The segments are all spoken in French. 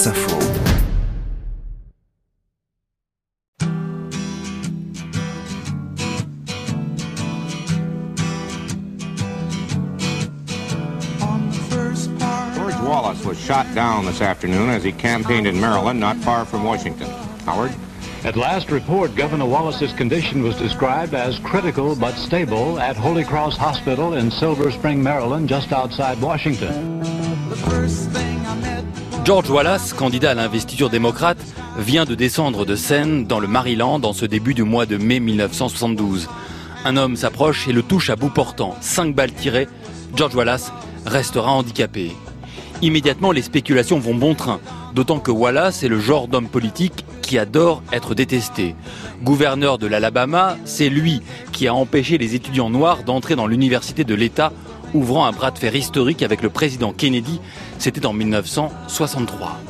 France Info. George Wallace was shot down this afternoon as he campaigned in Maryland, not far from Washington. Howard? At last report, Governor Wallace's condition was described as critical but stable at Holy Cross Hospital in Silver Spring, Maryland, just outside Washington. George Wallace, candidat à l'investiture démocrate, vient de descendre de scène dans le Maryland en ce début du mois de mai 1972. Un homme s'approche et le touche à bout portant. Cinq balles tirées, George Wallace restera handicapé. Immédiatement, les spéculations vont bon train, d'autant que Wallace est le genre d'homme politique qui adore être détesté. Gouverneur de l'Alabama, c'est lui qui a empêché les étudiants noirs d'entrer dans l'université de l'État, ouvrant un bras de fer historique avec le président Kennedy. C'était en 1963.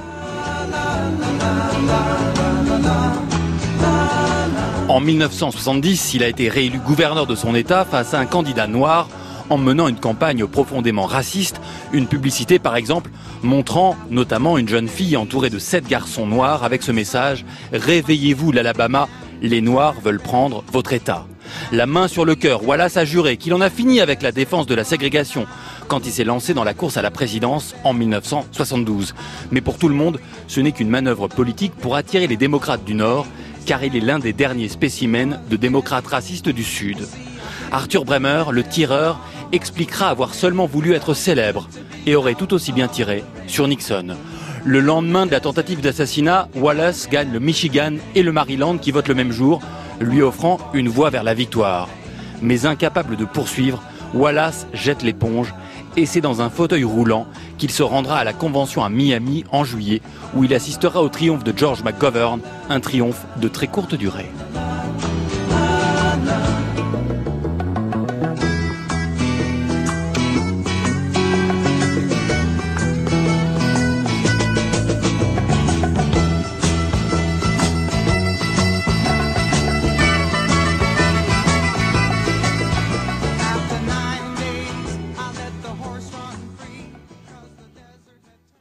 En 1970, il a été réélu gouverneur de son État face à un candidat noir en menant une campagne profondément raciste, une publicité par exemple montrant notamment une jeune fille entourée de sept garçons noirs avec ce message ⁇ Réveillez-vous l'Alabama, les Noirs veulent prendre votre État ⁇ La main sur le cœur, Wallace a juré qu'il en a fini avec la défense de la ségrégation quand il s'est lancé dans la course à la présidence en 1972. Mais pour tout le monde, ce n'est qu'une manœuvre politique pour attirer les démocrates du Nord, car il est l'un des derniers spécimens de démocrates racistes du Sud. Arthur Bremer, le tireur, expliquera avoir seulement voulu être célèbre et aurait tout aussi bien tiré sur Nixon. Le lendemain de la tentative d'assassinat, Wallace gagne le Michigan et le Maryland qui votent le même jour, lui offrant une voie vers la victoire. Mais incapable de poursuivre, Wallace jette l'éponge et c'est dans un fauteuil roulant qu'il se rendra à la convention à Miami en juillet où il assistera au triomphe de George McGovern, un triomphe de très courte durée.